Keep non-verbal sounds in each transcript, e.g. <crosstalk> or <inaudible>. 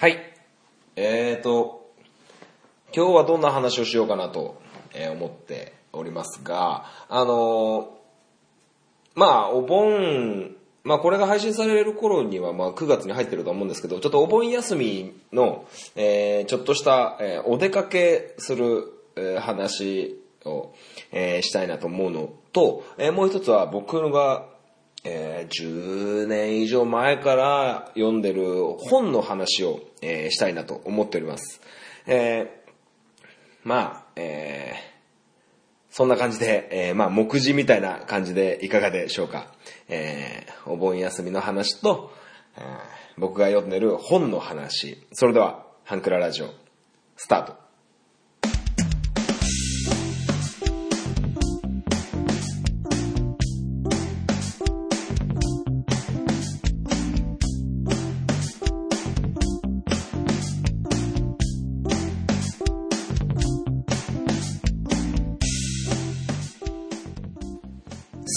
はい。えーと、今日はどんな話をしようかなとえ思っておりますが、あのーまあ、お盆、まあ、これが配信される頃には、まあ、9月に入ってると思うんですけど、ちょっとお盆休みの、えーちょっとした、えーお出かけする、えー話を、えーしたいなと思うのと、えーもう一つは僕が、えー10年以上前から読んでる本の話を、えーしたいなと思っております。えーまあ、えーそんな感じで、えーまあ、目次みたいな感じでいかがでしょうか。えーお盆休みの話と、えー僕が読んでる本の話。それでは、ハンクララジオ、スタート。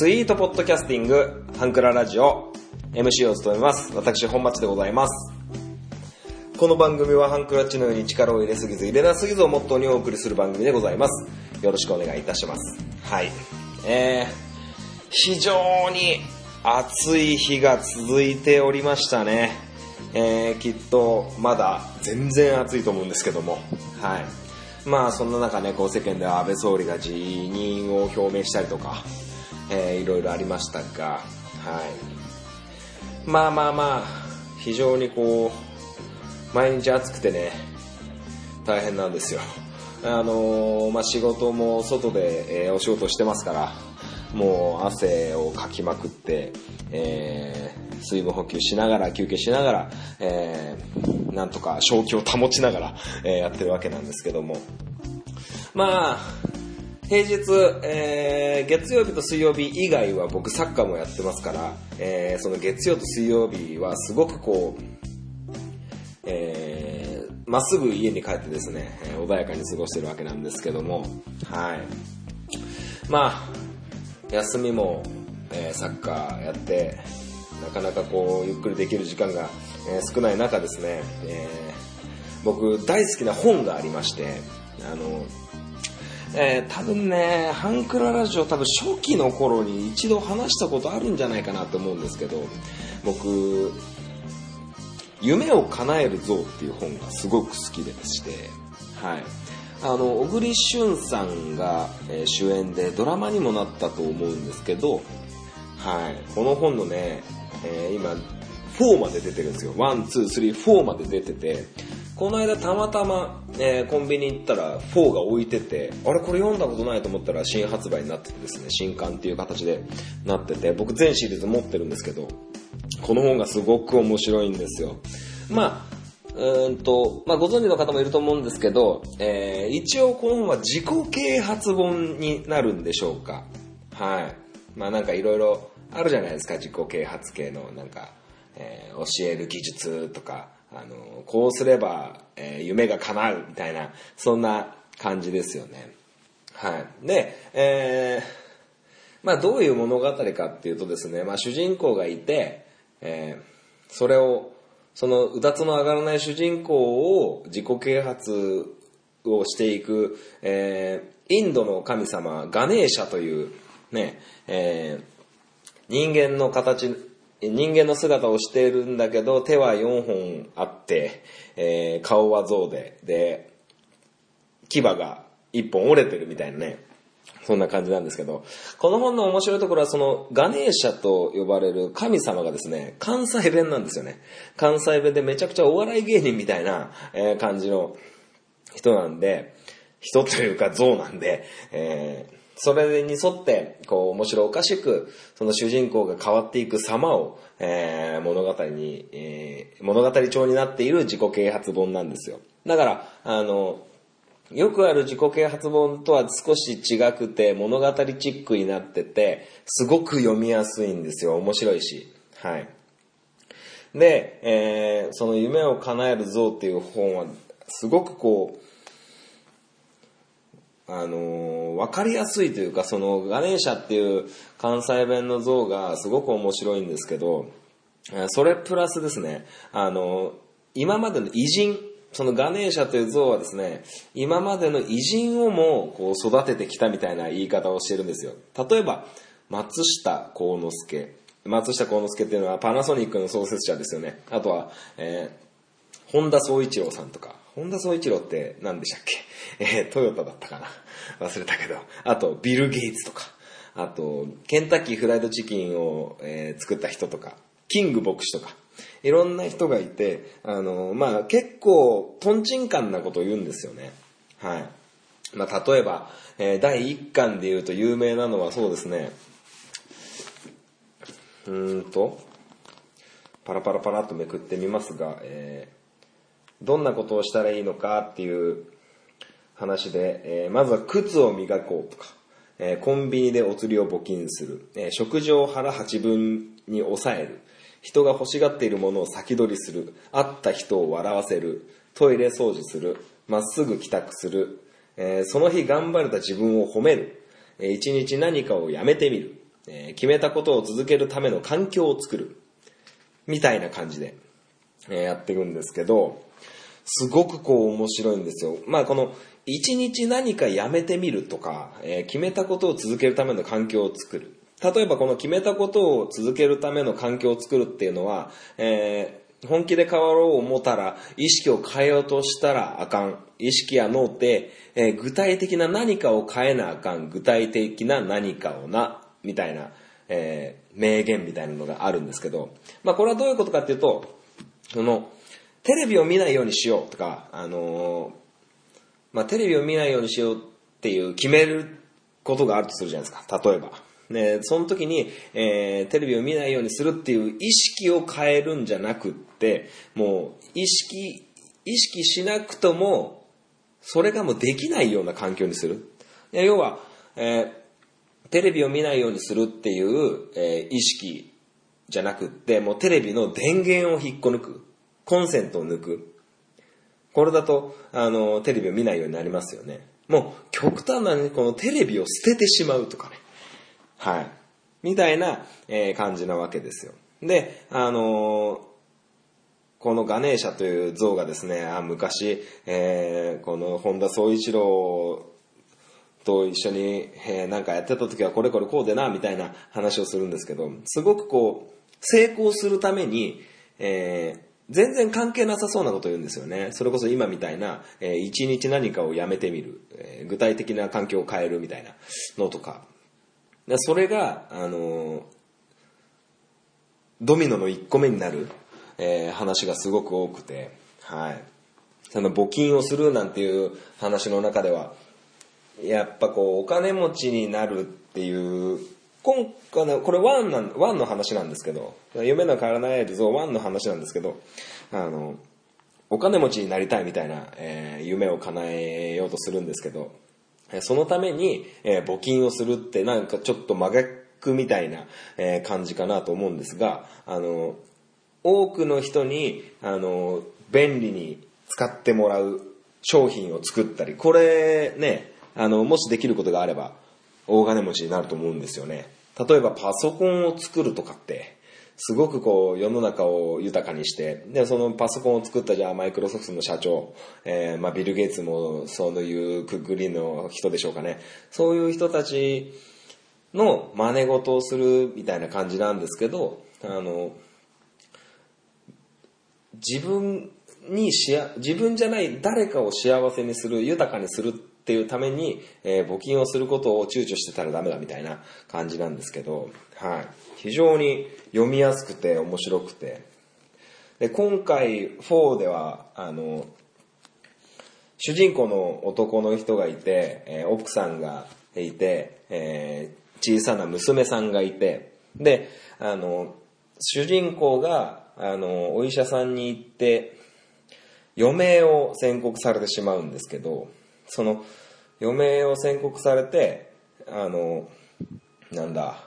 スイートポッドキャスティング、ハンクララジオ、MC を務めます。私、本町でございます。この番組はハンクラッチのように力を入れすぎず入れなすぎずをモットーにお送りする番組でございます。よろしくお願いいたします。はい。えー、非常に暑い日が続いておりましたね。えー、きっとまだ全然暑いと思うんですけども。はい。まあそんな中ね、こう世間では安倍総理が辞任を表明したりとか、えーいろいろありましたが、はい。まあまあまあ、非常にこう、毎日暑くてね、大変なんですよ。あのーまあ仕事も外で、えーお仕事してますから、もう汗をかきまくって、えー水分補給しながら、休憩しながら、えーなんとか正気を保ちながら、えーやってるわけなんですけども。まあ、平日、えー月曜日と水曜日以外は僕サッカーもやってますから、えーその月曜と水曜日はすごくこう、えーまっすぐ家に帰ってですね、えー穏やかに過ごしてるわけなんですけども、はい。まあ、休みも、えーサッカーやって、なかなかこう、ゆっくりできる時間が、えー少ない中ですね、えー僕大好きな本がありまして、あの、えー多分ね、ハンクララジオ多分初期の頃に一度話したことあるんじゃないかなと思うんですけど、僕、夢を叶える像っていう本がすごく好きでして、はい。あの、小栗旬さんが、え主演でドラマにもなったと思うんですけど、はい。この本のね、えー今、4まで出てるんですよ。1、2、3、4まで出てて、この間たまたま、えーコンビニ行ったら4が置いてて、あれこれ読んだことないと思ったら新発売になっててですね、新刊っていう形でなってて、僕全シリーズ持ってるんですけど、この本がすごく面白いんですよ。まあ、うんと、まあご存知の方もいると思うんですけど、えー一応この本は自己啓発本になるんでしょうか。はい。まあなんかいろいろあるじゃないですか、自己啓発系のなんか、えー教える技術とか、あの、こうすれば、えー夢が叶うみたいな、そんな感じですよね。はい。で、えーまあどういう物語かっていうとですね、まあ主人公がいて、えーそれを、そのうだつの上がらない主人公を自己啓発をしていく、えーインドの神様ガネーシャというね、えー人間の形、人間の姿をしているんだけど、手は4本あって、えー顔は象で、で、牙が1本折れてるみたいなね、そんな感じなんですけど、この本の面白いところはそのガネーシャと呼ばれる神様がですね、関西弁なんですよね。関西弁でめちゃくちゃお笑い芸人みたいな、え感じの人なんで、人というか像なんで、えーそれに沿って、こう、面白おかしく、その主人公が変わっていく様を、えー物語に、えー物語調になっている自己啓発本なんですよ。だから、あの、よくある自己啓発本とは少し違くて、物語チックになってて、すごく読みやすいんですよ。面白いし。はい。で、えーその夢を叶える像っていう本は、すごくこう、あのーわかりやすいというか、そのガネーシャっていう関西弁の像がすごく面白いんですけど、それプラスですね、あの今までの偉人、そのガネーシャという像はですね、今までの偉人をもこう育ててきたみたいな言い方をしてるんですよ。例えば、松下幸之助。松下幸之助っていうのはパナソニックの創設者ですよね。あとは、えー、本田宗一郎さんとか。本田宗一郎って何でしたっけ？<laughs> えー、トヨタだったかな？<laughs> 忘れたけど。あと、ビル・ゲイツとか。あと、ケンタッキーフライドチキンを、えー、作った人とか。キング牧師とか。いろんな人がいて、あの、まあ、結構、トンチンカンなことを言うんですよね。はい。まあ、例えば、えー、第1巻で言うと有名なのはそうですね、うーんと、パラパラパラっとめくってみますが、えー、どんなことをしたらいいのかっていう話で、えー、まずは靴を磨こうとか、えー、コンビニでお釣りを募金する、え食事を腹八分に抑える、人が欲しがっているものを先取りする、会った人を笑わせる、トイレ掃除する、まっすぐ帰宅する、えその日頑張れた自分を褒める、え一日何かをやめてみる、えー、決めたことを続けるための環境を作る。みたいな感じで、えー、やっていくんですけど、すごくこう面白いんですよ。まあこの、一日何かやめてみるとか、えー、決めたことを続けるための環境を作る。例えばこの決めたことを続けるための環境を作るっていうのは、えー、本気で変わろう思ったら、意識を変えようとしたらあかん。意識や脳って、えー、具体的な何かを変えなあかん。具体的な何かをな。みたいな、えー、名言みたいなのがあるんですけど、まあこれはどういうことかっていうと、その、テレビを見ないようにしようとか、あのー、まあテレビを見ないようにしようっていう決めることがあるとするじゃないですか、例えば。ね、その時に、えー、テレビを見ないようにするっていう意識を変えるんじゃなくって、もう意識、意識しなくとも、それがもうできないような環境にする。要は、えーテレビを見ないようにするっていう、えー、意識じゃなくって、もうテレビの電源を引っこ抜く。コンセントを抜く。これだと、あの、テレビを見ないようになりますよね。もう、極端なね、このテレビを捨ててしまうとかね。はい。みたいな、えー、感じなわけですよ。で、あのー、このガネーシャという像がですね、あ昔、えー、この本田宗一郎と一緒に、えー、なんかやってた時はこれこれこうでな、みたいな話をするんですけど、すごくこう、成功するために、え、全然関係なさそうなこと言うんですよね。それこそ今みたいな、えー、一日何かをやめてみる、えー、具体的な環境を変えるみたいなのとか。それが、あのー、ドミノの1個目になる、えー、話がすごく多くて、はい。その募金をするなんていう話の中では、やっぱこう、お金持ちになるっていう、今回の、これワンなん、ワンの話なんですけど、夢の叶えるぞ、ワンの話なんですけど、あの、お金持ちになりたいみたいな、えー、夢を叶えようとするんですけど、そのために、えー、募金をするってなんかちょっと真逆みたいな、えー、感じかなと思うんですが、あの、多くの人に、あの、便利に使ってもらう商品を作ったり、これね、あの、もしできることがあれば、大金持ちになると思うんですよね。例えばパソコンを作るとかって、すごくこう世の中を豊かにして、で、そのパソコンを作ったじゃあマイクロソフトの社長、えー、まあビル・ゲイツもそういうくぐりの人でしょうかね。そういう人たちの真似事をするみたいな感じなんですけど、あの、自分にしや、自分じゃない誰かを幸せにする、豊かにするっていうために、えー、募金をすることを躊躇してたらダメだみたいな感じなんですけど、はい。非常に読みやすくて面白くて。で、今回4では、あの、主人公の男の人がいて、えー、奥さんがいて、えー、小さな娘さんがいて、で、あの、主人公が、あの、お医者さんに行って、余命を宣告されてしまうんですけど、その余命を宣告されてあのなんだ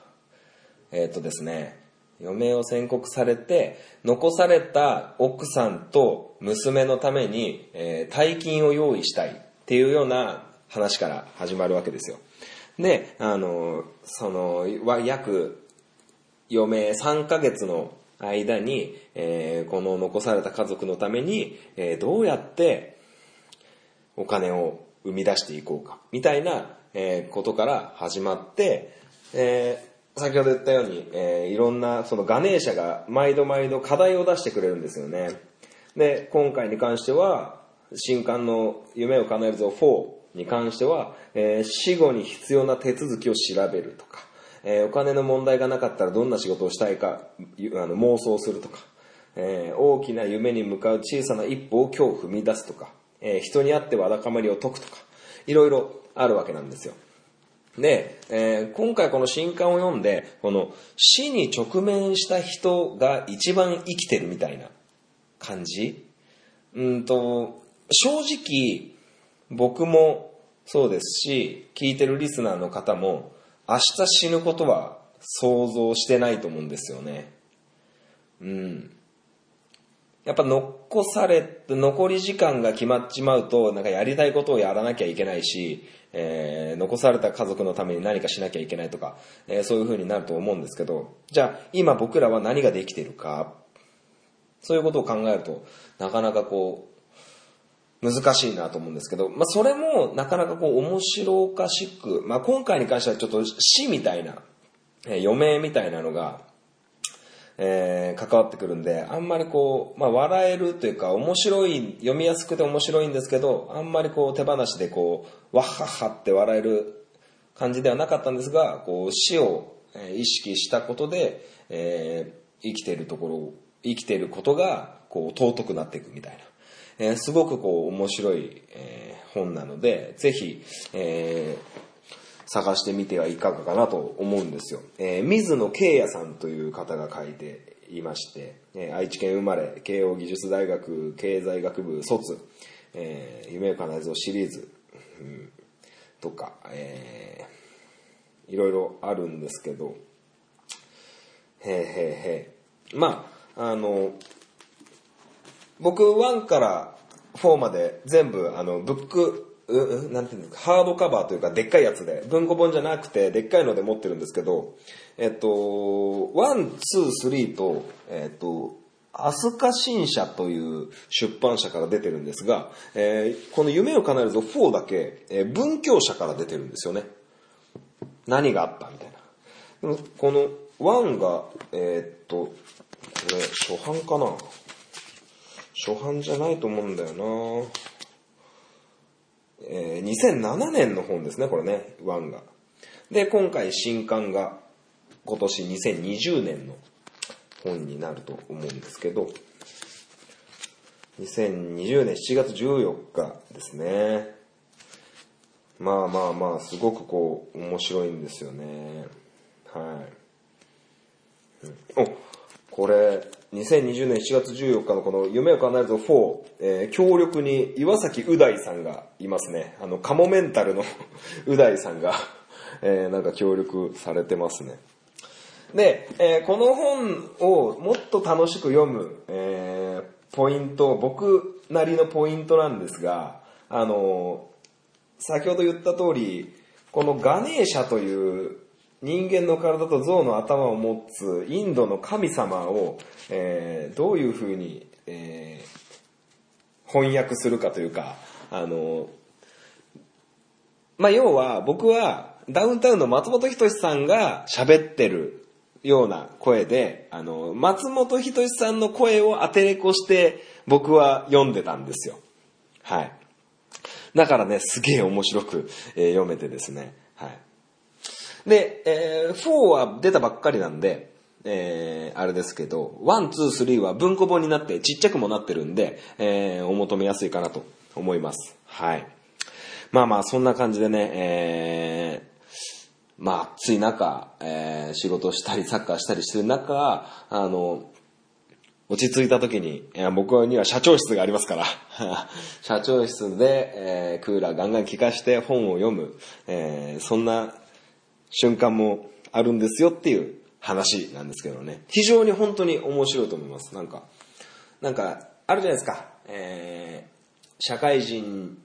えっ、ー、とですね余命を宣告されて残された奥さんと娘のために、えー、大金を用意したいっていうような話から始まるわけですよ。であのその約余命3ヶ月の間に、えーこの残された家族のために、えーどうやってお金を生み出していこうか、みたいな、えーことから始まって、えー先ほど言ったように、えーいろんな、そのガネーシャが毎度毎度課題を出してくれるんですよね。で、今回に関しては、新刊の夢を叶えるぞ4に関しては、えー死後に必要な手続きを調べるとか、えーお金の問題がなかったらどんな仕事をしたいかあの妄想するとか、えー大きな夢に向かう小さな一歩を今日踏み出すとか、えー人に会ってわだかまりを解くとか、いろいろあるわけなんですよ。で、えー今回この新刊を読んで、この死に直面した人が一番生きてるみたいな感じ？うんと、正直、僕もそうですし、聞いてるリスナーの方も、明日死ぬことは想像してないと思うんですよね。うん。やっぱ残され、残り時間が決まっちまうと、なんかやりたいことをやらなきゃいけないし、えー残された家族のために何かしなきゃいけないとか、えーそういう風になると思うんですけど、じゃあ今僕らは何ができてるか、そういうことを考えると、なかなかこう、難しいなと思うんですけど、まあそれもなかなかこう面白おかしく、まあ今回に関してはちょっと死みたいな、えー余命みたいなのが、えー関わってくるんで、あんまりこう、まあ笑えるというか面白い、読みやすくて面白いんですけど、あんまりこう手放しでこう、わっはっはって笑える感じではなかったんですが、こう死を意識したことで、えー生きてるところ、生きてることがこう尊くなっていくみたいな。えーすごくこう面白い、えー本なので、ぜひ、えー探してみてはいかがかなと思うんですよ。えー水野慶也さんという方が書いていまして、えー愛知県生まれ、慶応義塾大学経済学部卒、えー夢を叶えぞシリーズ、うんとか、えーいろいろあるんですけど、へーへーへーまあ、あの、僕1から4まで全部あのブックううなんていうの？かハードカバーというかでっかいやつで文庫本じゃなくてでっかいので持ってるんですけどえっと123とえっと飛鳥新社という出版社から出てるんですが、えーこの夢を叶えるぞ4だけ、えー文教社から出てるんですよね。何があったみたいな。でもこの1が、えーっと、これ初版かな？初版じゃないと思うんだよなえー2007年の本ですね、これね、1が。で、今回新刊が今年2020年の本になると思うんですけど、2020年7月14日ですね。まあまあまあ、すごくこう、面白いんですよね。はい。うんお、これ、2020年7月14日のこの夢を叶えるぞ4、えー強力に岩崎う大さんがいますね。あの、カモメンタルの <laughs> う大さんが、えーなんか協力されてますね。で、えーこの本をもっと楽しく読む、えーポイント、僕なりのポイントなんですが、あのー先ほど言った通り、このガネーシャという人間の体と象の頭を持つインドの神様を、えーどういうふうに、えー翻訳するかというか、あのまあ、要は僕はダウンタウンの松本人志さんが喋ってるような声で、あの、松本人志さんの声を当てれこして僕は読んでたんですよ。はい。だからね、すげえ面白く、えー読めてですね。はい。で、えー4は出たばっかりなんで、えーあれですけど、1、2、3は文庫本になってちっちゃくもなってるんで、えーお求めやすいかなと思います。はい。まあまあ、そんな感じでね、えーまあ、暑い中、えー仕事したり、サッカーしたりしてる中、あの、落ち着いた時に、僕には社長室がありますから、<laughs> 社長室で、えークーラーガンガン効かして本を読む、えーそんな瞬間もあるんですよっていう話なんですけどね。非常に本当に面白いと思います。なんか、なんか、あるじゃないですか。えー社会人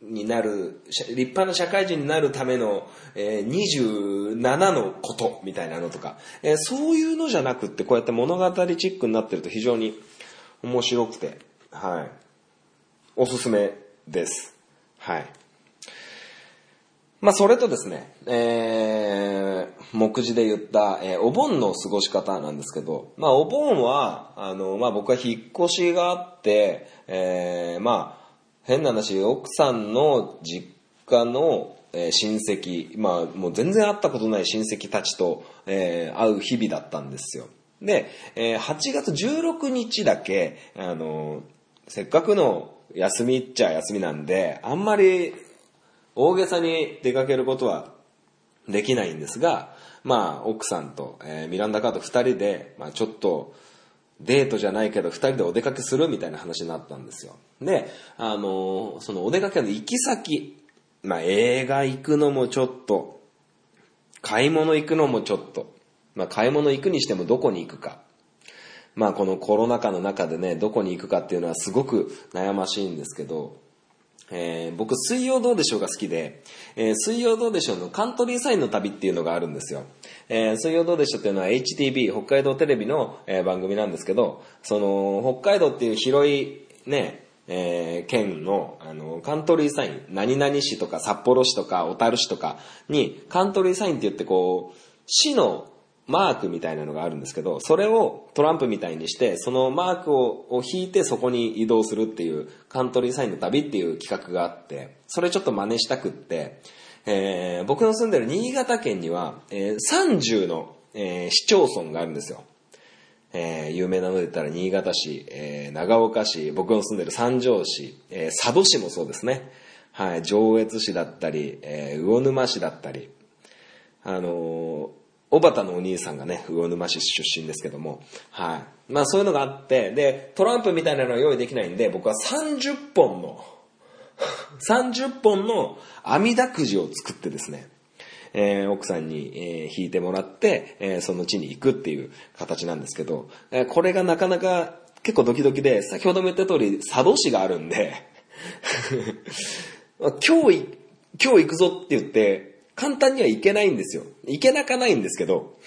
になる、立派な社会人になるための、えー、27のことみたいなのとか、えー、そういうのじゃなくってこうやって物語チックになってると非常に面白くて、はい。おすすめです。はい。まあ、それとですね、えー、目次で言った、えー、お盆の過ごし方なんですけど、まあ、お盆は、あの、まあ、僕は引っ越しがあって、えー、まあ、変な話、奥さんの実家の、えー、親戚、まあ、もう全然会ったことない親戚たちと、えー、会う日々だったんですよ。で、えー、8月16日だけ、あの、せっかくの休みっちゃ休みなんで、あんまり大げさに出かけることはできないんですが、まあ、奥さんと、えー、ミランダカート二人で、まあ、ちょっと、デートじゃないけど二人でお出かけするみたいな話になったんですよ。で、あのー、そのお出かけの行き先、まあ、映画行くのもちょっと、買い物行くのもちょっと、まあ、買い物行くにしてもどこに行くか。まあ、このコロナ禍の中でね、どこに行くかっていうのはすごく悩ましいんですけど、えー、僕、水曜どうでしょうが好きで、えー、水曜どうでしょうのカントリーサインの旅っていうのがあるんですよ。えー、水曜どうでしょうっていうのは HTB、北海道テレビの、えー、番組なんですけど、その、北海道っていう広いね、えー、県の、あの、カントリーサイン、何々市とか札幌市とか小樽市とかに、カントリーサインって言ってこう、市のマークみたいなのがあるんですけど、それをトランプみたいにして、そのマークを引いてそこに移動するっていうカントリーサインの旅っていう企画があって、それちょっと真似したくって、えー、僕の住んでる新潟県には、えー、30の、えー、市町村があるんですよ。えー、有名なので言ったら新潟市、えー、長岡市、僕の住んでる三条市、えー、佐渡市もそうですね。はい、上越市だったり、えー、魚沼市だったり、あの小畑のお兄さんがね、魚沼市出身ですけども、はい。まあそういうのがあって、で、トランプみたいなのは用意できないんで、僕は30本の、<laughs> 30本の網だくじを作ってですね、えー、奥さんに、えー、引いてもらって、えー、その地に行くっていう形なんですけど、えこれがなかなか結構ドキドキで、先ほども言った通り、佐渡市があるんで <laughs> 今日、今日行くぞって言って、簡単には行けないんですよ。行けなかないんですけど、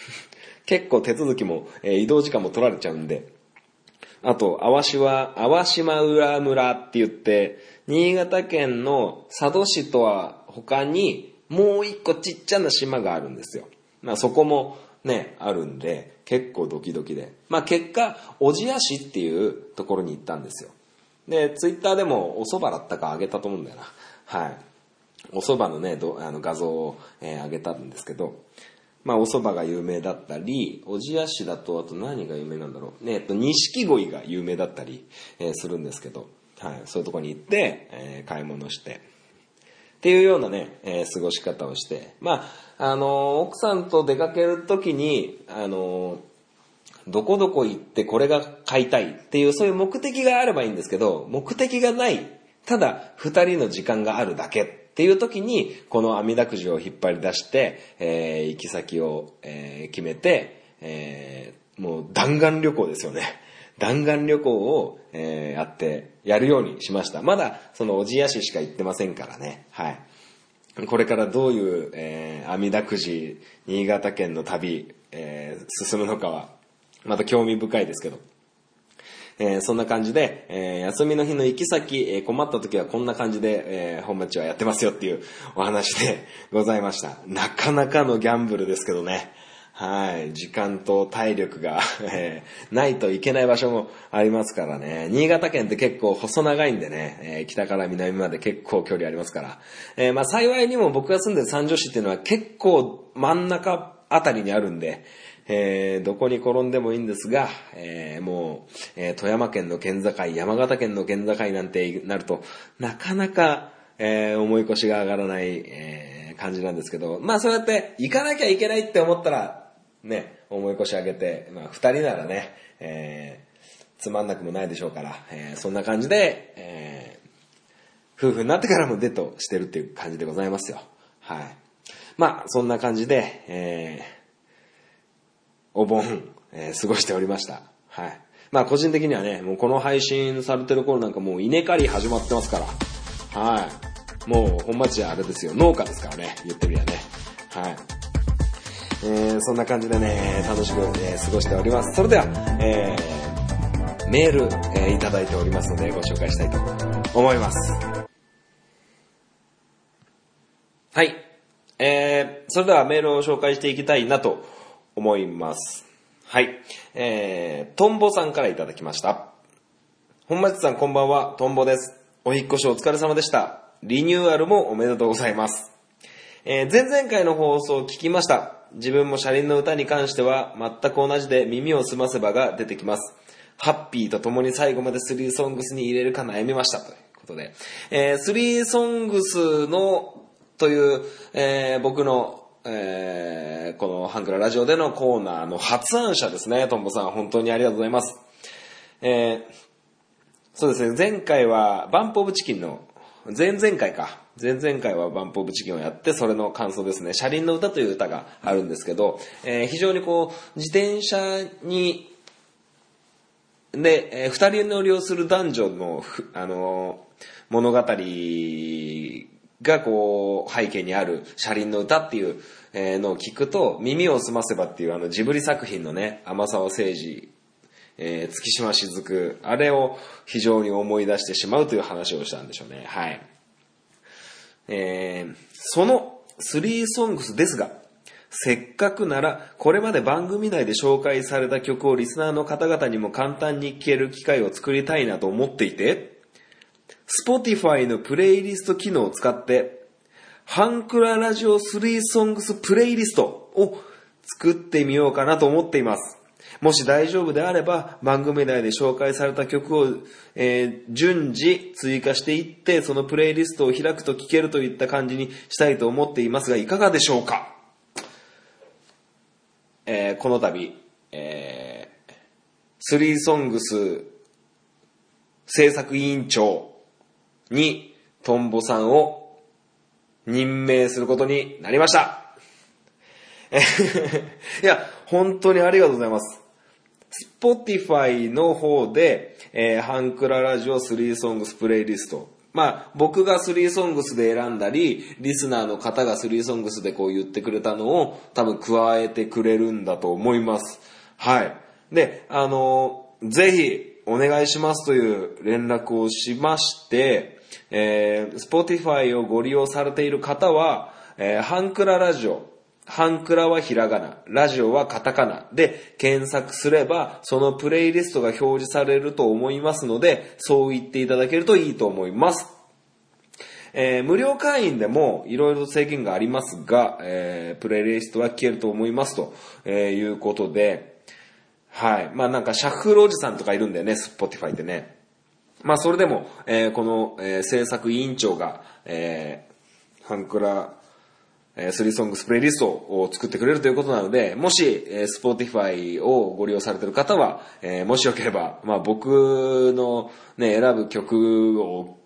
結構手続きも、えー、移動時間も取られちゃうんで、あと、淡島、淡島浦村って言って、新潟県の佐渡市とは他にもう一個ちっちゃな島があるんですよ。まあそこもね、あるんで、結構ドキドキで。まあ結果、小千谷市っていうところに行ったんですよ。で、ツイッターでもお蕎麦だったかあげたと思うんだよな。はい。お蕎麦のね、あの画像を、えー、上げたんですけど、まあ、お蕎麦が有名だったり、小千谷市だと、あと何が有名なんだろう。ね、えっと、錦鯉が有名だったり、えー、するんですけど、はい、そういうとこに行って、えー、買い物して、っていうようなね、えー、過ごし方をして、まあ、あの、奥さんと出かけるときに、あの、どこどこ行ってこれが買いたいっていう、そういう目的があればいいんですけど、目的がない、ただ二人の時間があるだけっていう時に、この網だくじを引っ張り出して、えー、行き先を、えー、決めて、えー、もう弾丸旅行ですよね。<laughs> 弾丸旅行を、えー、やって、やるようにしました。まだ、その、小千谷市しか行ってませんからね。はい。これからどういう、えー、網だくじ、新潟県の旅、えー、進むのかは、また興味深いですけど。えー、そんな感じで、えー、休みの日の行き先、えー、困った時はこんな感じで、え本町はやってますよっていうお話でございました。なかなかのギャンブルですけどね。はい。時間と体力がえー、ないといけない場所もありますからね。新潟県って結構細長いんでね、えー、北から南まで結構距離ありますから。えー、まあ幸いにも僕が住んでる三条市っていうのは結構真ん中あたりにあるんで、えー、どこに転んでもいいんですが、えー、もう、えー、富山県の県境、山形県の県境なんてなると、なかなか、えー、思い越しが上がらない、えー、感じなんですけど、まあそうやって行かなきゃいけないって思ったら、ね、思い越し上げて、まあ二人ならね、えー、つまんなくもないでしょうから、えー、そんな感じで、えー、夫婦になってからもデートしてるっていう感じでございますよ。はい。まあ、そんな感じで、えー、お盆、えー、過ごしておりました。はい。まあ個人的にはね、もうこの配信されてる頃なんかもう稲刈り始まってますから。はい。もう、本町はあれですよ、農家ですからね、言ってみりゃね。はい。えー、そんな感じでね、楽しく、えー、過ごしております。それでは、えー、メール、えー、いただいておりますので、ご紹介したいと思います。はい。えー、それではメールを紹介していきたいなと思います。はい。えー、トンボさんからいただきました。本町さんこんばんは、トンボです。お引越しお疲れ様でした。リニューアルもおめでとうございます。えー、前々回の放送を聞きました。自分も車輪の歌に関しては全く同じで耳を澄ませばが出てきます。ハッピーと共に最後までスリーソングスに入れるか悩みました。ということで。えー、スリーソングスのという、えー、僕のえー、このハンクララジオでのコーナーの発案者ですね。トンボさん、本当にありがとうございます。えー、そうですね、前回はバンプオブチキンの、前々回か。前々回はバンプオブチキンをやって、それの感想ですね。車輪の歌という歌があるんですけど、えー、非常にこう、自転車に、で、えー、二人乗りをする男女の、あのー、物語がこう、背景にある車輪の歌っていうのを聞くと、耳を澄ませばっていうあのジブリ作品のね、天沢誠治、えー、月島雫、あれを非常に思い出してしまうという話をしたんでしょうね。はい。えー、その3ソングスですが、せっかくなら、これまで番組内で紹介された曲をリスナーの方々にも簡単に聴ける機会を作りたいなと思っていて、Spotify のプレイリスト機能を使って、ハンクララジオ3ソングスプレイリストを作ってみようかなと思っています。もし大丈夫であれば、番組内で紹介された曲を、えー、順次追加していって、そのプレイリストを開くと聴けるといった感じにしたいと思っていますが、いかがでしょうか？えー、この度、えー、スリーソングス制作委員長にトンボさんを任命することになりました。<laughs> いや、本当にありがとうございます。Spotify の方で、えー、ハンクララジオ3ソングスプレイリスト。まあ、僕が3ソングスで選んだり、リスナーの方が3ソングスでこう言ってくれたのを多分加えてくれるんだと思います。はい。で、あのー、ぜひお願いしますという連絡をしまして、えー、Spotify をご利用されている方は、えー、ハンクララジオ、ハンクラはひらがな、ラジオはカタカナで検索すれば、そのプレイリストが表示されると思いますので、そう言っていただけるといいと思います。えー、無料会員でもいろいろ制限がありますが、えー、プレイリストは消えると思いますと、えー、いうことで、はい。まあなんかシャッフルおじさんとかいるんだよね、 Spotify ってね。まあそれでも、えー、この、えー、制作委員長が、えー、ハンクラ、えー、 Three Songs プレイリストを作ってくれるということなので、もし、えー、 Spotify をご利用されている方は、えー、もしよければ、まあ僕のね、選ぶ曲を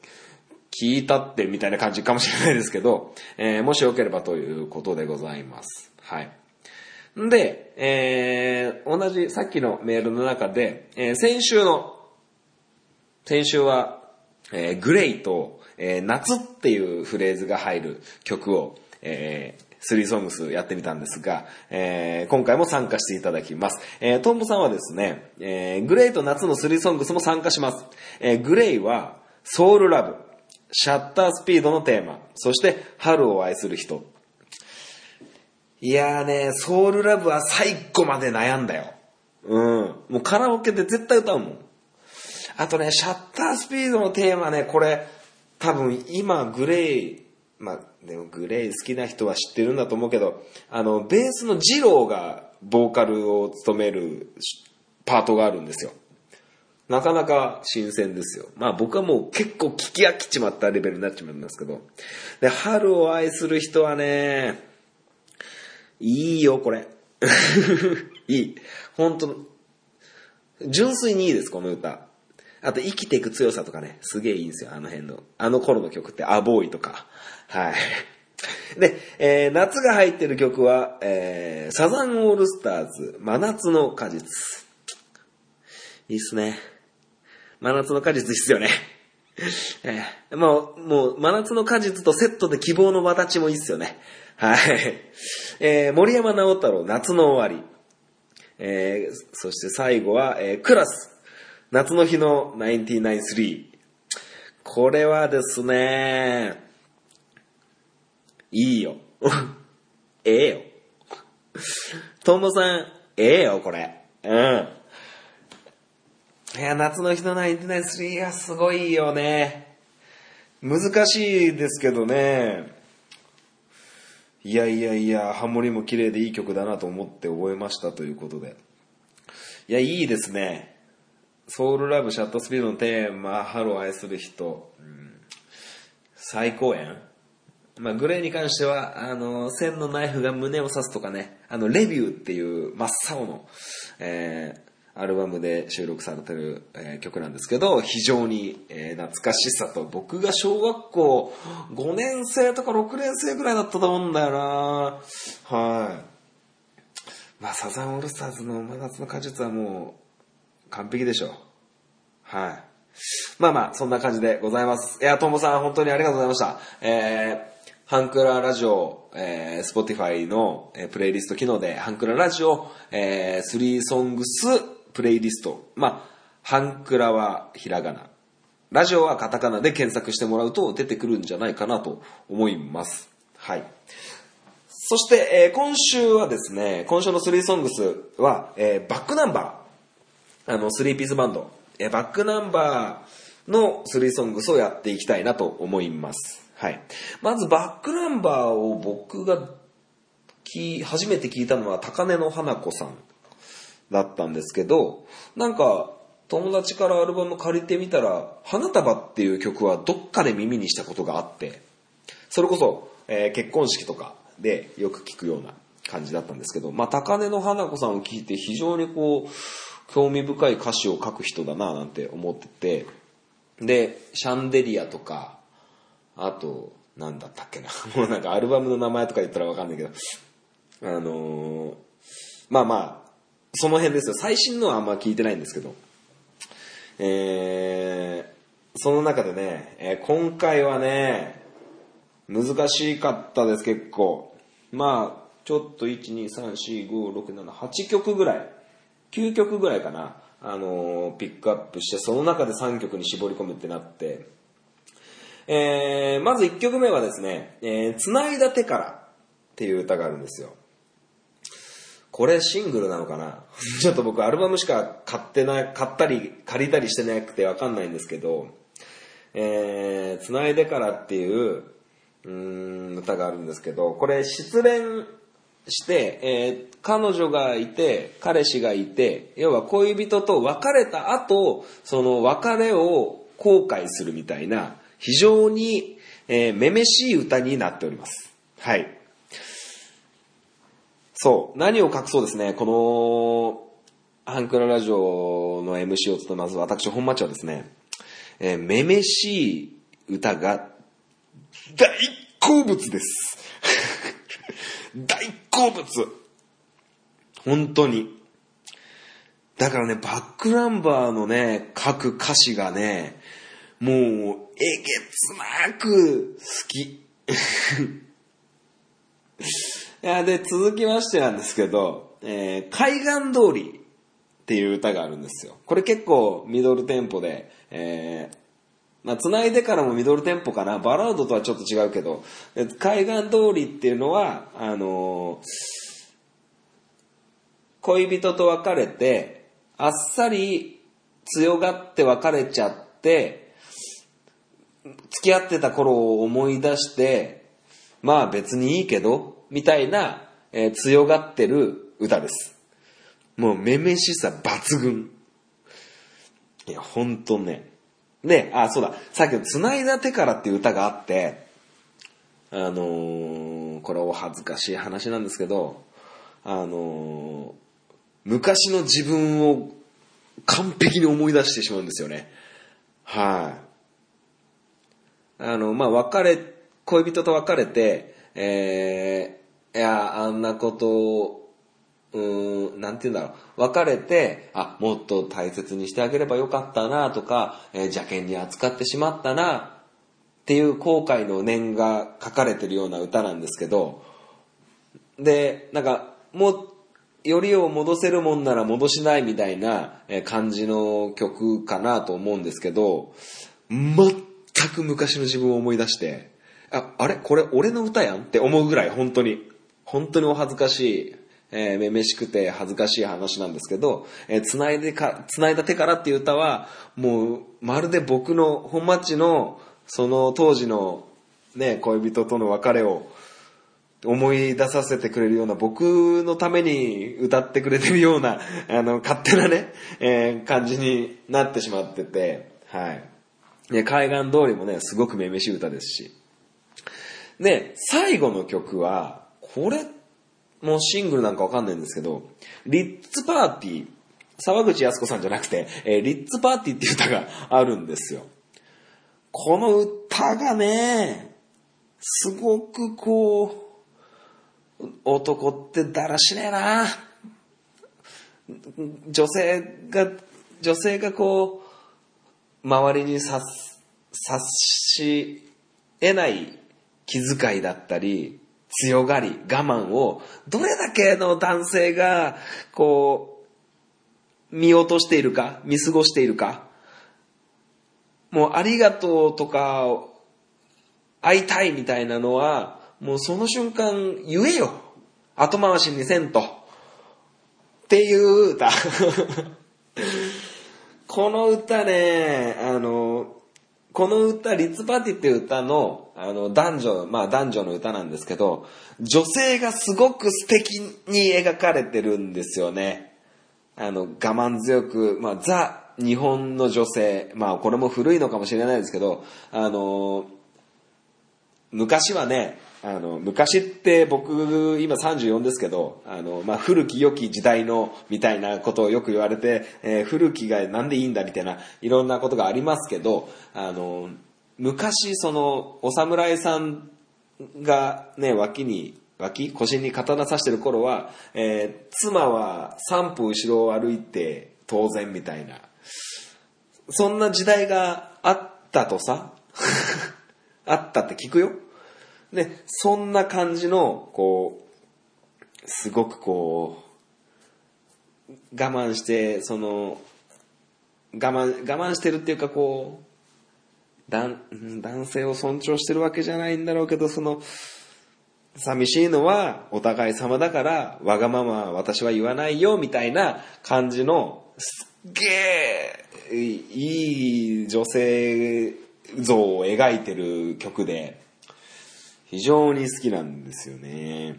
聞いたってみたいな感じかもしれないですけど、えー、もしよければということでございます。はい。んで、えー、同じさっきのメールの中で、えー、先週の先週は、えー、グレイと、えー、夏っていうフレーズが入る曲を、えー、スリーソングスやってみたんですが、えー、今回も参加していただきます。えー、トンボさんはですね、えー、グレイと夏のスリーソングスも参加します。えー、グレイは、ソウルラブ、シャッタースピードのテーマ、そして春を愛する人。いやーね、ソウルラブは最後まで悩んだよ。うん。もうカラオケで絶対歌うもん。あとね、シャッタースピードのテーマね、これ、多分今グレイ、まあ、でもグレイ好きな人は知ってるんだと思うけど、あの、ベースのジローがボーカルを務めるパートがあるんですよ。なかなか新鮮ですよ。まあ僕はもう結構聞き飽きちまったレベルになっちまいますけど。で、春を愛する人はね、いいよ、これ。<laughs> いい。本当純粋にいいです、この歌。あと、生きていく強さとかね、すげえいいんですよ、あの辺の。あの頃の曲って、アボーイとか。はい。<laughs> で、えー、夏が入ってる曲は、えー、サザンオールスターズ、真夏の果実。いいっすね。真夏の果実いいっすよね。<laughs> えー、もう、もう、真夏の果実とセットで希望の形もいいっすよね。はい。えー、森山直太郎、夏の終わり。えー、そして最後は、えー、クラス。夏の日の993。これはですね、いいよ。<laughs> ええよ。トンボさん、ええよ、これ。うん。いや、夏の日の993はすごいよね。難しいですけどね。いやいやいや、ハモリも綺麗でいい曲だなと思って覚えましたということで。いや、いいですね。ソウルラブシャットスピードのテーマ、ハロー愛する人、うん、最高演まあ、グレーに関しては、あの、線のナイフが胸を刺すとかね、あの、レビューっていう真っ青の、えー、アルバムで収録されてる、えー、曲なんですけど、非常に、えー、懐かしさと、僕が小学校5年生とか6年生ぐらいだったと思うんだよな。はい。まあ、サザンオールスターズの真夏の果実はもう、完璧でしょう。はい。まあまあ、そんな感じでございます。いや、ともさん、本当にありがとうございました。えー、ハンクララジオ、えー、 Spotify の、えー、プレイリスト機能で、ハンクララジオ、えー、3 Songs プレイリスト。まあ、ハンクラはひらがな。ラジオはカタカナで検索してもらうと出てくるんじゃないかなと思います。はい。そして、えー、今週はですね、今週の3ソングスは、えー、バックナンバー。あの、3ピースバンド。えー、バックナンバーの3ソングスをやっていきたいなと思います。はい。まずバックナンバーを僕がき初めて聞いたのは高根の花子さんだったんですけど、なんか友達からアルバム借りてみたら、花束っていう曲はどっかで耳にしたことがあって、それこそ、えー、結婚式とかでよく聞くような感じだったんですけど、まあ、高根の花子さんを聞いて非常にこう、興味深い歌詞を書く人だななんて思ってて、で、シャンデリアとか、あと、なんだったっけな。<laughs> もうなんかアルバムの名前とか言ったらわかんないけど、あのー、まあまあ、その辺ですよ。最新のはあんま聞いてないんですけど、えー、その中でね、えー、今回はね、難しかったです、結構。まあ、ちょっと1、2、3、4、5、6、7、8曲ぐらい、9曲ぐらいかな、あのー、ピックアップして、その中で3曲に絞り込むってなって、えー、まず1曲目はですね、えー、繋いだ手からっていう歌があるんですよ。これシングルなのかな？<laughs> ちょっと僕アルバムしか買ってない、買ったり借りたりしてなくてわかんないんですけど、えー、繋いでからっていう、うん、歌があるんですけど、これ失恋して、えー、彼女がいて、彼氏がいて、要は恋人と別れた後、その別れを後悔するみたいな、非常に、えー、めめしい歌になっております。はい。そう、何を隠そうですね、この、ハンクララジオの MC を務めます私、本町はですね、えー、めめしい歌が大好物です。大好物本当に。だからね、バックナンバーのね、書く歌詞がね、もう、えげつなく好き。<laughs> いや、で、続きましてなんですけど、えー、海岸通りっていう歌があるんですよ。これ結構ミドルテンポで、えー、まあ、繋いでからもミドルテンポかな。バラードとはちょっと違うけど、海岸通りっていうのは、あのー、恋人と別れて、あっさり強がって別れちゃって、付き合ってた頃を思い出して、まあ別にいいけど、みたいな、えー、強がってる歌です。もうめめしさ抜群。いや、ほんとね。で、あ、そうだ。さっきの繋いだ手からっていう歌があって、あのー、これお恥ずかしい話なんですけど、あのー、昔の自分を完璧に思い出してしまうんですよね。はい、あの、まあ、別れ、恋人と別れて、えー、いや、あんなことうん、なんて言うんだろう、別れて、あ、もっと大切にしてあげればよかったなとか、えー邪険に扱ってしまったなっていう後悔の念が書かれてるような歌なんですけど、で、なんか、もう、よりを戻せるもんなら戻しないみたいな感じの曲かなと思うんですけど、全く昔の自分を思い出して、あ、あれ？これ俺の歌やん？って思うぐらい本当に、本当にお恥ずかしい、えーめめしくて恥ずかしい話なんですけど、えー繋いでか、繋いだ手からっていう歌は、もう、まるで僕の本町の、その当時のね、恋人との別れを、思い出させてくれるような、僕のために歌ってくれてるような、あの、勝手なね、えー感じになってしまってて、はい。で、海岸通りもね、すごくめめしい歌ですし。で、最後の曲は、これ、もうシングルなんかわかんないんですけど、リッツパーティー、沢口靖子さんじゃなくて、えーリッツパーティーっていう歌があるんですよ。この歌がね、すごくこう、男ってだらしねえな女性が、女性がこう、周りに察す察し得ない気遣いだったり、強がり、我慢を、どれだけの男性が、こう、見落としているか、見過ごしているか、もうありがとうとか、会いたいみたいなのは、もうその瞬間言えよ。後回しにせんと。っていう歌。<laughs> この歌ね、あの、この歌、リッツパーティっていう歌の、あの、男女、まあ男女の歌なんですけど、女性がすごく素敵に描かれてるんですよね。あの、我慢強く、まあ、ザ、日本の女性、まあ、これも古いのかもしれないですけど、あの、昔はね、あの、昔って僕、今34ですけど、あの、まあ、古き良き時代の、みたいなことをよく言われて、えー古きがなんでいいんだみたいな、いろんなことがありますけど、あの、昔、その、お侍さんがね、脇に、脇腰に刀刺してる頃は、えー妻は三歩後ろを歩いて当然みたいな。そんな時代があったとさ。<laughs> あったって聞くよ。で、そんな感じの、こう、すごくこう、我慢して、その、我慢、我慢してるっていうかこう、男男性を尊重してるわけじゃないんだろうけど、その、寂しいのはお互い様だから、わがまま私は言わないよ、みたいな感じの、すっげえ、いい女性像を描いてる曲で、非常に好きなんですよね。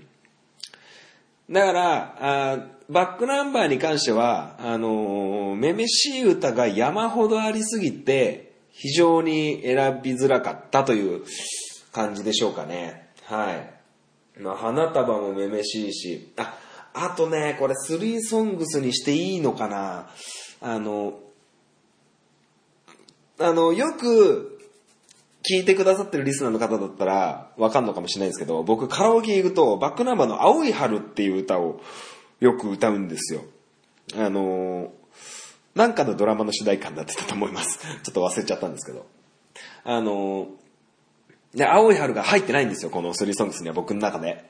だから、あバックナンバーに関しては、あのーめめしい歌が山ほどありすぎて、非常に選びづらかったという感じでしょうかね。はい。まあ、花束もめめしいし、あ、あとね、これスリーソングスにしていいのかなあの、あの、よく聞いてくださってるリスナーの方だったらわかんのかもしれないですけど、僕カラオケ行くとバックナンバーの青い春っていう歌をよく歌うんですよ。あのー、なんかのドラマの主題歌になってたと思います。<laughs> ちょっと忘れちゃったんですけど。あの、で、青い春が入ってないんですよ、このスリーソングスには僕の中で。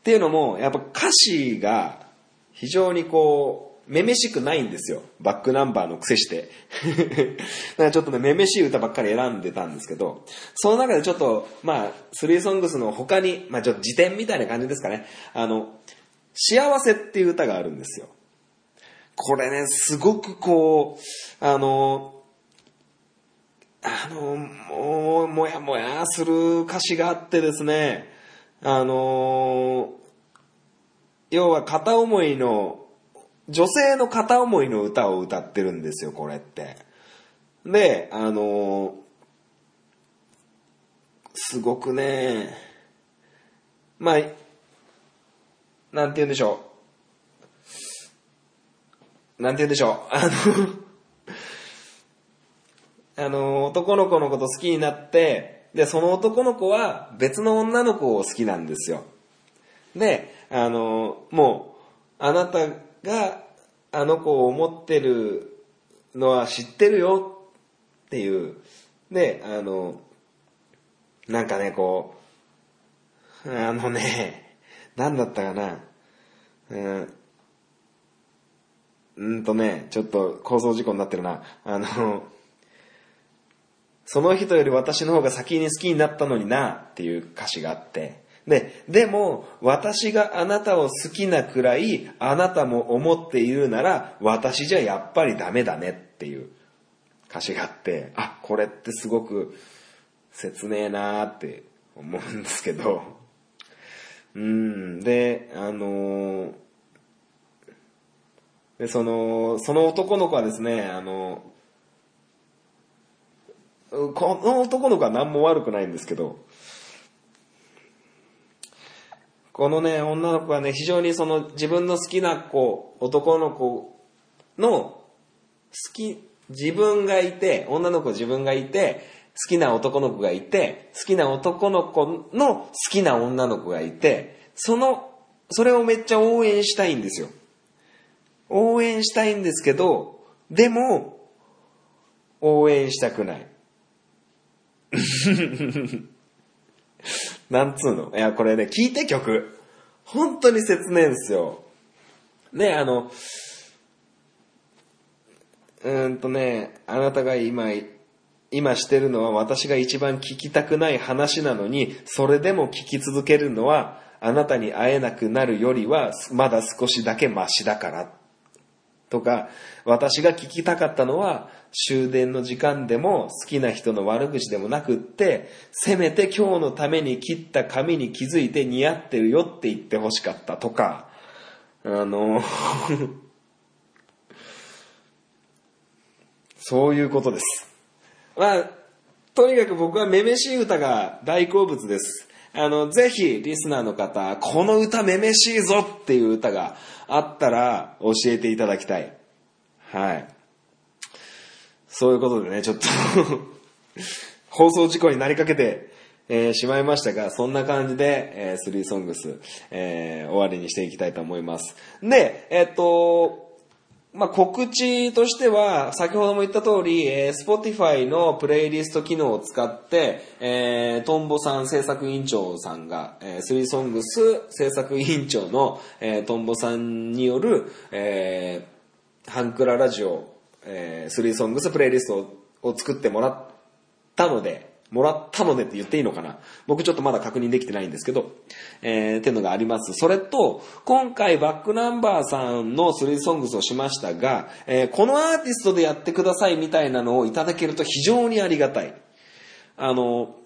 っていうのも、やっぱ歌詞が非常にこう、めめしくないんですよ。バックナンバーの癖して。<laughs> だからちょっとね、めめしい歌ばっかり選んでたんですけど、その中でちょっと、まあ、スリーソングスの他に、まあちょっと辞典みたいな感じですかね。あの、幸せっていう歌があるんですよ。これね、すごくこう、あの、あの、もう、もやもやする歌詞があってですね、あの、要は片思いの、女性の片思いの歌を歌ってるんですよ、これって。で、あの、すごくね、まあ、なんて言うんでしょう。なんて言うんでしょう。あの、<laughs> あの、男の子のこと好きになって、で、その男の子は別の女の子を好きなんですよ。で、あの、もうあなたがあの子を思ってるのは知ってるよっていう。で、あの、なんかね、こう、あのね、なんだったかな。うんうんとね、ちょっと構造事故になってるな。あの、その人より私の方が先に好きになったのになっていう歌詞があって。で、でも、私があなたを好きなくらい、あなたも思っているなら、私じゃやっぱりダメだねっていう。歌詞があって、あ、これってすごく切ねえなーって思うんですけど、うん、で、あのーで、その、その男の子はですね、あのー、この男の子は何も悪くないんですけど、このね、女の子はね、非常にその自分の好きな子、男の子の好き、自分がいて、女の子自分がいて、好きな男の子がいて、好きな男の子の好きな女の子がいて、その、それをめっちゃ応援したいんですよ。応援したいんですけど、でも、応援したくない。<laughs> なんつうの？いや、これね、聞いて曲。本当に切ねえんすよ。ね、あの、うんとね、あなたが今、今してるのは私が一番聞きたくない話なのに、それでも聞き続けるのは、あなたに会えなくなるよりは、まだ少しだけマシだから。とか、私が聞きたかったのは、終電の時間でも好きな人の悪口でもなくって、せめて今日のために切った髪に気づいて似合ってるよって言ってほしかったとか、あの <laughs> そういうことです。まあ、とにかく僕はめめしい歌が大好物です。あの、ぜひ、リスナーの方、この歌めめしいぞっていう歌があったら教えていただきたい。はい。そういうことでね、ちょっと <laughs> 放送事故になりかけて、えー、しまいましたが、そんな感じで、えー、スリーソングス、えー、終わりにしていきたいと思います。で、えっと、まあ、告知としては、先ほども言った通り、えー、Spotify のプレイリスト機能を使って、えー、トンボさん制作委員長さんが、えー、スリーソングス制作委員長の、えー、トンボさんによる、えー、ハンクララジオ、えー、スリーソングスプレイリストを作ってもらったので、もらったのでって言っていいのかな？僕ちょっとまだ確認できてないんですけど、えー、っていうのがあります。それと、今回バックナンバーさんのスリーソングスをしましたが、えー、このアーティストでやってくださいみたいなのをいただけると非常にありがたい。あの、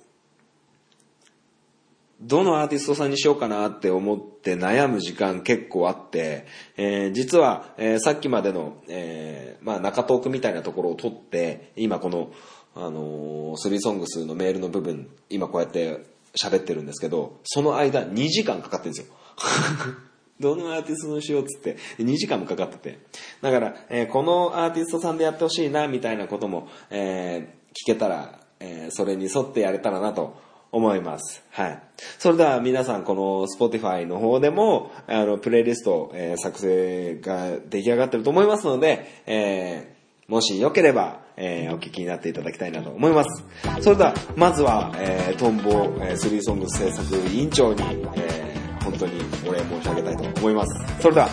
どのアーティストさんにしようかなって思って悩む時間結構あって、えー、実は、えー、さっきまでの、えー、まあ中トークみたいなところを取って、今この、あのー、スリーソングスのメールの部分、今こうやって喋ってるんですけど、その間2時間かかってるんですよ。<laughs> どのアーティストにしようっつって、2時間もかかってて。だから、えー、このアーティストさんでやってほしいな、みたいなことも、えー、聞けたら、えー、それに沿ってやれたらなと思います。はい。それでは皆さん、この Spotify の方でも、あの、プレイリスト、えー、作成が出来上がってると思いますので、えー、もしよければ、えー、お聞きになっていただきたいなと思います。それでは、まずは、えー、トンボ、えー、スリーソング制作委員長に、えー、本当にお礼申し上げたいと思います。それでは、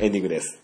エンディングです。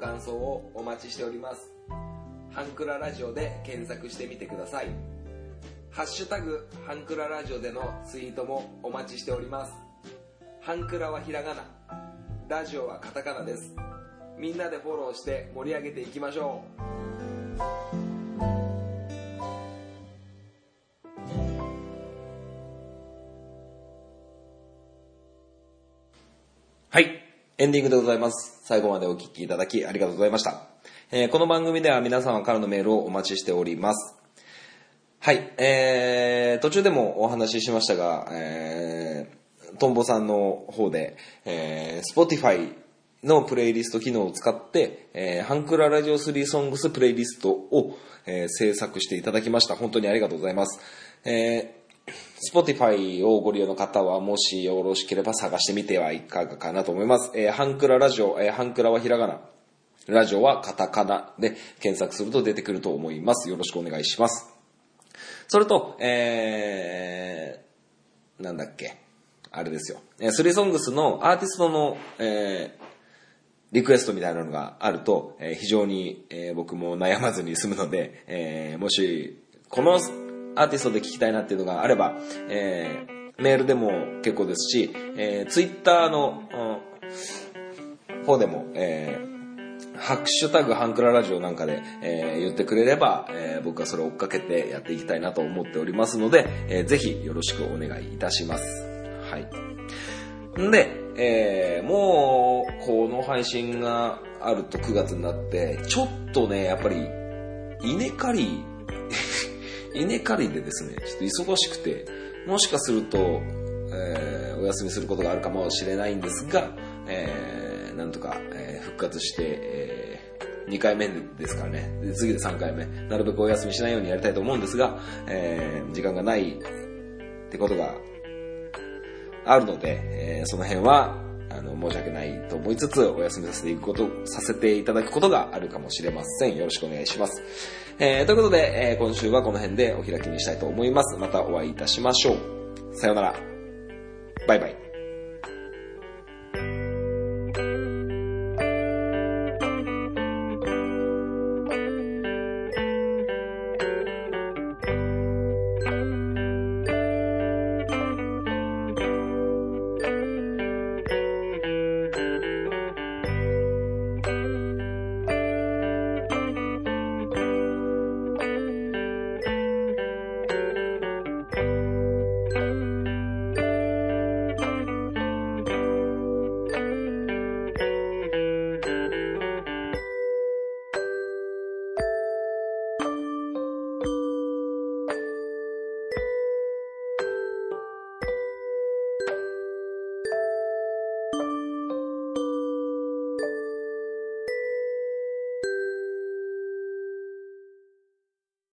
感想をお待ちしております。ハンクララジオで検索してみてください。ハッシュタグ、ハンクララジオでのツイートもお待ちしております。ハンクラはひらがな、ラジオはカタカナです。みんなでフォローして盛り上げていきましょう。はい。エンディングでございます。最後までお聞きいただきありがとうございました。えーこの番組では皆様からのメールをお待ちしております。はい。えー、途中でもお話ししましたが、えー、トンボさんの方で、えー、Spotify のプレイリスト機能を使って、えー、ハンクララジオ3ソングスプレイリストを、えー制作していただきました。本当にありがとうございます。えー Spotify をご利用の方は、もしよろしければ探してみてはいかがかなと思います。えーハンクララジオ、えーハンクラはひらがな、ラジオはカタカナで検索すると出てくると思います。よろしくお願いします。それと、えー、なんだっけ、あれですよ。えースリーソングスのアーティストの、えーリクエストみたいなのがあると、えー非常に、えー僕も悩まずに済むので、えーもし、このアーティストで聞きたいなっていうのがあれば、えーメールでも結構ですし、えー、ツイッターの、うん方でも、えーハッシュタグハンクララジオなんかで、えー言ってくれれば、えー僕はそれを追っかけてやっていきたいなと思っておりますので、えーぜひよろしくお願いいたします。はい。んで、えーもう、この配信があると9月になって、ちょっとね、やっぱり、稲刈り、稲刈りでですね、ちょっと忙しくて、もしかすると、えーお休みすることがあるかもしれないんですが、えーなんとか、えー復活して、えー2回目ですからね。で次で3回目。なるべくお休みしないようにやりたいと思うんですが、えー時間がないってことがあるので、えーその辺は、あの、申し訳ないと思いつつ、お休みさせていくこと、させていただくことがあるかもしれません。よろしくお願いします。えーということで、えー今週はこの辺でお開きにしたいと思います。またお会いいたしましょう。さようなら。バイバイ。